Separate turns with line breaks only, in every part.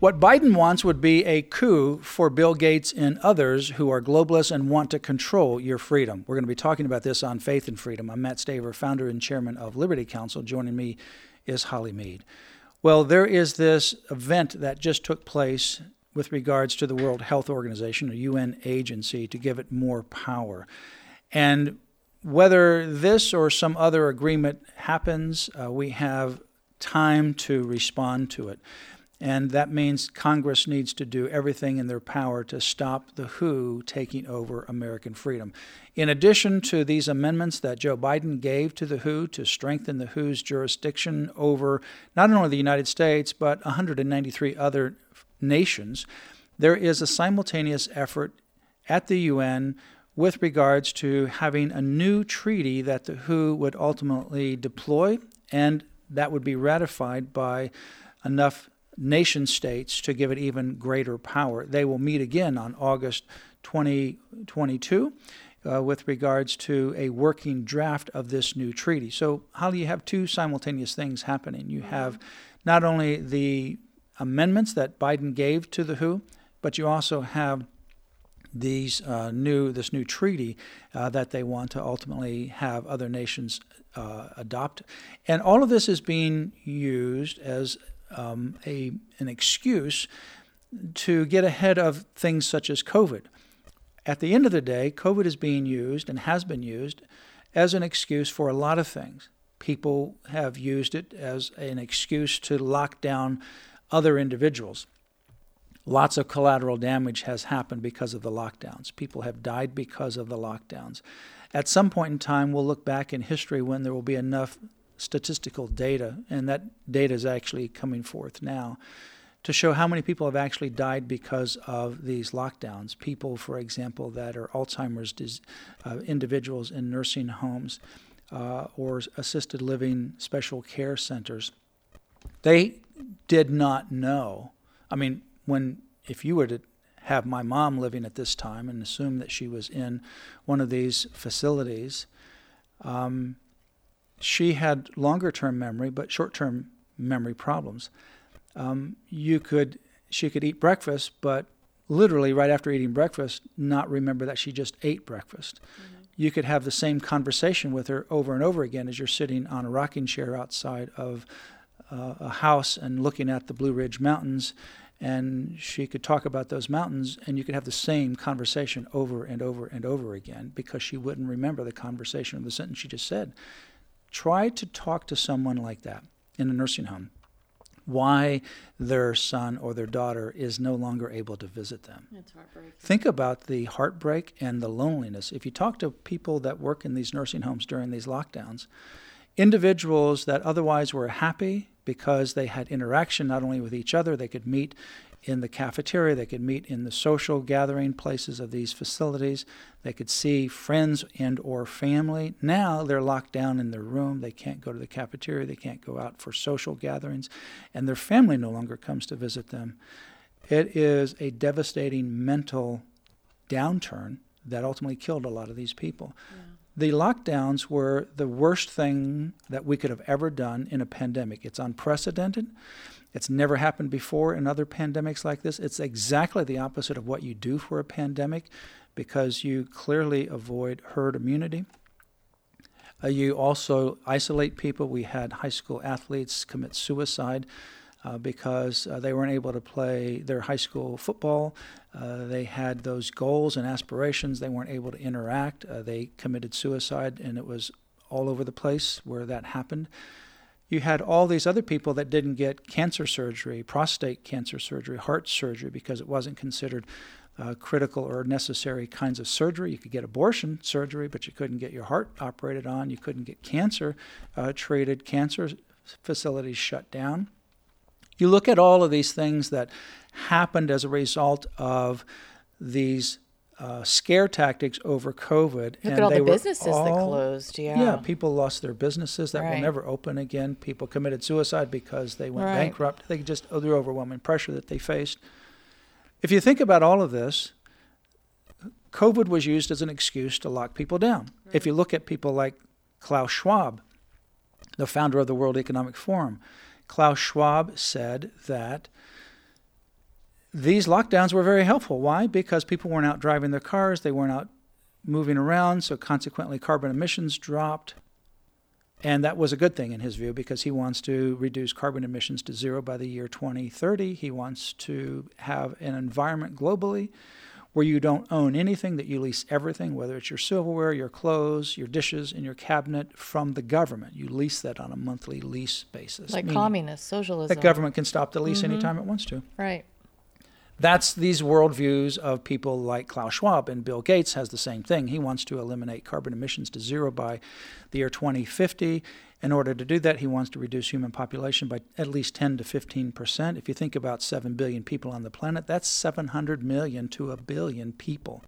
What Biden wants would be a coup for Bill Gates and others who are globalists and want to control your freedom. We're going to be talking about this on Faith and Freedom. I'm Mat Staver, founder and chairman of Liberty Counsel. Joining me is Holly Mead. Well, there is this event that just took place with regards to the World Health Organization, a UN agency, to give it more power. And whether this or some other agreement happens, uh, we have time to respond to it. And that means Congress needs to do everything in their power to stop the WHO taking over American freedom. In addition to these amendments that Joe Biden gave to the WHO to strengthen the WHO's jurisdiction over not only the United States, but 193 other nations, there is a simultaneous effort at the UN with regards to having a new treaty that the WHO would ultimately deploy, and that would be ratified by enough nation states to give it even greater power. They will meet again on August 2022 uh, with regards to a working draft of this new treaty. So, how do you have two simultaneous things happening? You have not only the amendments that Biden gave to the WHO, but you also have these uh, new this new treaty uh, that they want to ultimately have other nations uh, adopt, and all of this is being used as um, a, an excuse to get ahead of things such as COVID. At the end of the day, COVID is being used and has been used as an excuse for a lot of things. People have used it as an excuse to lock down other individuals. Lots of collateral damage has happened because of the lockdowns. People have died because of the lockdowns. At some point in time, we'll look back in history when there will be enough statistical data, and that data is actually coming forth now to show how many people have actually died because of these lockdowns. People, for example, that are Alzheimer's uh, individuals in nursing homes uh, or assisted living special care centers. They did not know. I mean, when if you were to have my mom living at this time and assume that she was in one of these facilities, um, she had longer term memory, but short term memory problems. Um, you could, she could eat breakfast, but literally right after eating breakfast, not remember that she just ate breakfast. Mm-hmm. You could have the same conversation with her over and over again as you're sitting on a rocking chair outside of uh, a house and looking at the Blue Ridge Mountains. And she could talk about those mountains, and you could have the same conversation over and over and over again because she wouldn't remember the conversation or the sentence she just said. Try to talk to someone like that in a nursing home why their son or their daughter is no longer able to visit them.
It's heartbreaking.
Think about the heartbreak and the loneliness. If you talk to people that work in these nursing homes during these lockdowns, individuals that otherwise were happy because they had interaction not only with each other, they could meet in the cafeteria, they could meet in the social gathering places of these facilities, they could see friends and or family. Now they're locked down in their room, they can't go to the cafeteria, they can't go out for social gatherings, and their family no longer comes to visit them. It is a devastating mental downturn that ultimately killed a lot of these people. Yeah. The lockdowns were the worst thing that we could have ever done in a pandemic. It's unprecedented. It's never happened before in other pandemics like this. It's exactly the opposite of what you do for a pandemic because you clearly avoid herd immunity. Uh, you also isolate people. We had high school athletes commit suicide uh, because uh, they weren't able to play their high school football. Uh, they had those goals and aspirations. They weren't able to interact. Uh, they committed suicide, and it was all over the place where that happened you had all these other people that didn't get cancer surgery, prostate cancer surgery, heart surgery, because it wasn't considered uh, critical or necessary kinds of surgery. You could get abortion surgery, but you couldn't get your heart operated on. You couldn't get cancer uh, treated. Cancer facilities shut down. You look at all of these things that happened as a result of these uh, scare tactics over COVID.
Look at all the businesses all, that closed. Yeah.
Yeah, people lost their businesses that right. will never open again. People committed suicide because they went right. bankrupt. They just, oh, the overwhelming pressure that they faced. If you think about all of this, COVID was used as an excuse to lock people down. Right. If you look at people like Klaus Schwab, the founder of the World Economic Forum, Klaus Schwab said that these lockdowns were very helpful. Why? Because people weren't out driving their cars, they weren't out moving around, so consequently carbon emissions dropped. And that was a good thing in his view because he wants to reduce carbon emissions to zero by the year 2030. He wants to have an environment globally where you don't own anything, that you lease everything, whether it's your silverware, your clothes, your dishes, and your cabinet from the government. You lease that on a monthly lease basis.
Like communist socialism.
The government can stop the lease mm-hmm. anytime it wants to.
Right.
That's these worldviews of people like Klaus Schwab, and Bill Gates has the same thing. He wants to eliminate carbon emissions to zero by the year 2050. In order to do that, he wants to reduce human population by at least 10 to 15 percent. If you think about 7 billion people on the planet, that's 700 million to a billion people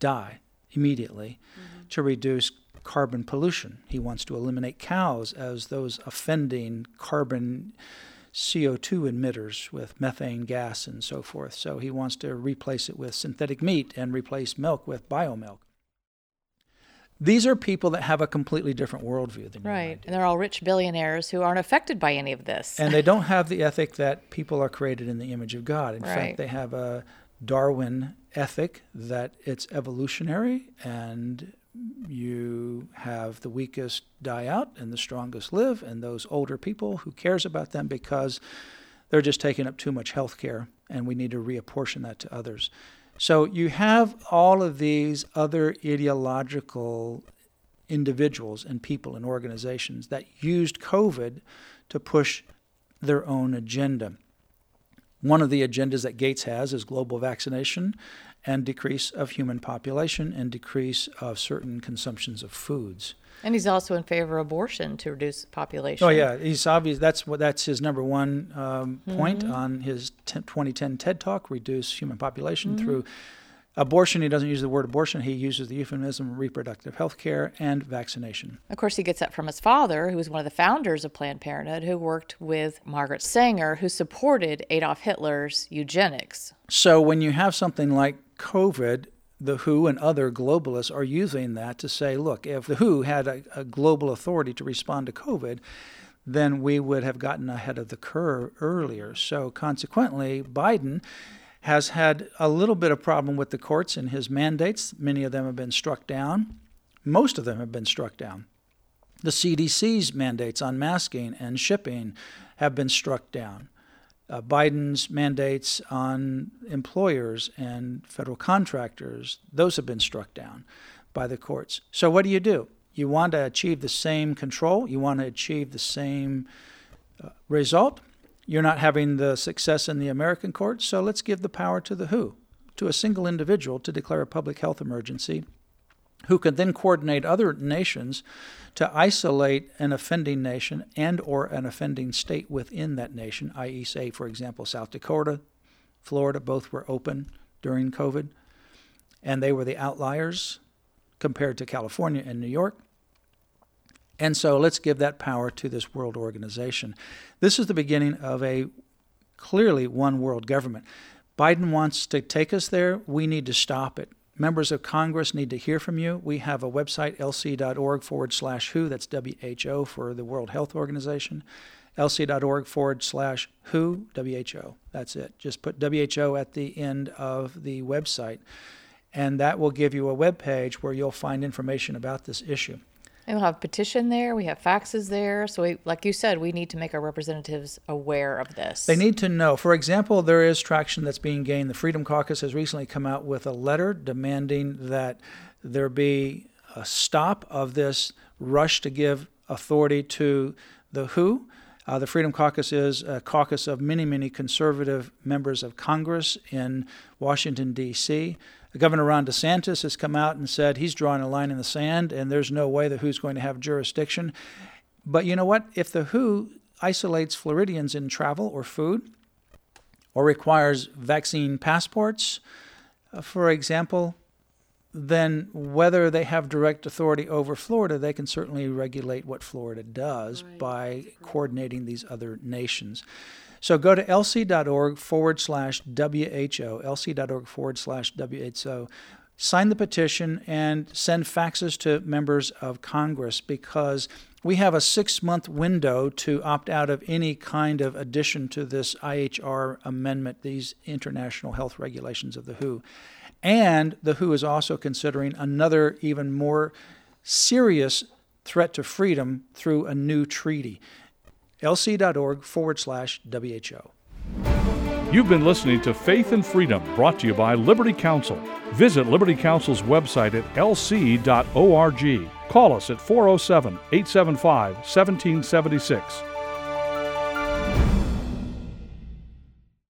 die immediately mm-hmm. to reduce carbon pollution. He wants to eliminate cows as those offending carbon CO2 emitters with methane gas and so forth. So he wants to replace it with synthetic meat and replace milk with biomilk. These are people that have a completely different worldview than
right, and they're all rich billionaires who aren't affected by any of this.
And they don't have the ethic that people are created in the image of God. In right. fact, they have a Darwin ethic that it's evolutionary and you have the weakest die out and the strongest live, and those older people, who cares about them because they're just taking up too much health care, and we need to reapportion that to others. So you have all of these other ideological individuals and people and organizations that used COVID to push their own agenda. One of the agendas that Gates has is global vaccination and decrease of human population and decrease of certain consumptions of foods.
And he's also in favor of abortion to reduce population.
Oh yeah, he's obvious. That's what that's his number one um, point mm-hmm. on his t- 2010 TED Talk: reduce human population mm-hmm. through Abortion, he doesn't use the word abortion, he uses the euphemism reproductive health care and vaccination.
Of course, he gets that from his father, who was one of the founders of Planned Parenthood, who worked with Margaret Sanger, who supported Adolf Hitler's eugenics.
So when you have something like COVID, the WHO and other globalists are using that to say, look, if the WHO had a, a global authority to respond to COVID, then we would have gotten ahead of the curve earlier. So consequently, Biden has had a little bit of problem with the courts and his mandates. Many of them have been struck down. Most of them have been struck down. The CDC's mandates on masking and shipping have been struck down. Uh, Biden's mandates on employers and federal contractors, those have been struck down by the courts. So, what do you do? You want to achieve the same control, you want to achieve the same uh, result, you're not having the success in the American courts, so let's give the power to the WHO, to a single individual to declare a public health emergency, who can then coordinate other nations to isolate an offending nation and or an offending state within that nation, i.e., say, for example, South Dakota, Florida, both were open during COVID, and they were the outliers compared to California and New York. And so let's give that power to this world organization. This is the beginning of a clearly one world government. Biden wants to take us there. We need to stop it. Members of Congress need to hear from you. We have a website, lc.org forward slash WHO, that's WHO for the World Health Organization, lc.org forward slash WHO, WHO. That's it. Just put WHO at the end of the website, and that will give you a web page where you'll find information about this issue.
And we'll have petition there. We have faxes there. So, we, like you said, we need to make our representatives aware of this.
They need to know. For example, there is traction that's being gained. The Freedom Caucus has recently come out with a letter demanding that there be a stop of this rush to give authority to the WHO. Uh, the Freedom Caucus is a caucus of many, many conservative members of Congress in Washington, D.C. Governor Ron DeSantis has come out and said he's drawing a line in the sand and there's no way the WHO's going to have jurisdiction. But you know what? If the WHO isolates Floridians in travel or food or requires vaccine passports, uh, for example, then whether they have direct authority over Florida, they can certainly regulate what Florida does right. by coordinating these other nations. So go to lc.org forward slash WHO, lc.org forward slash WHO. Sign the petition and send faxes to members of Congress because we have a six month window to opt out of any kind of addition to this IHR amendment, these international health regulations of the WHO. And the WHO is also considering another, even more serious threat to freedom through a new treaty. lc.org forward slash WHO.
You've been listening to Faith and Freedom, brought to you by Liberty Counsel. Visit Liberty Counsel's website at lc.org. Call us at 407 875 1776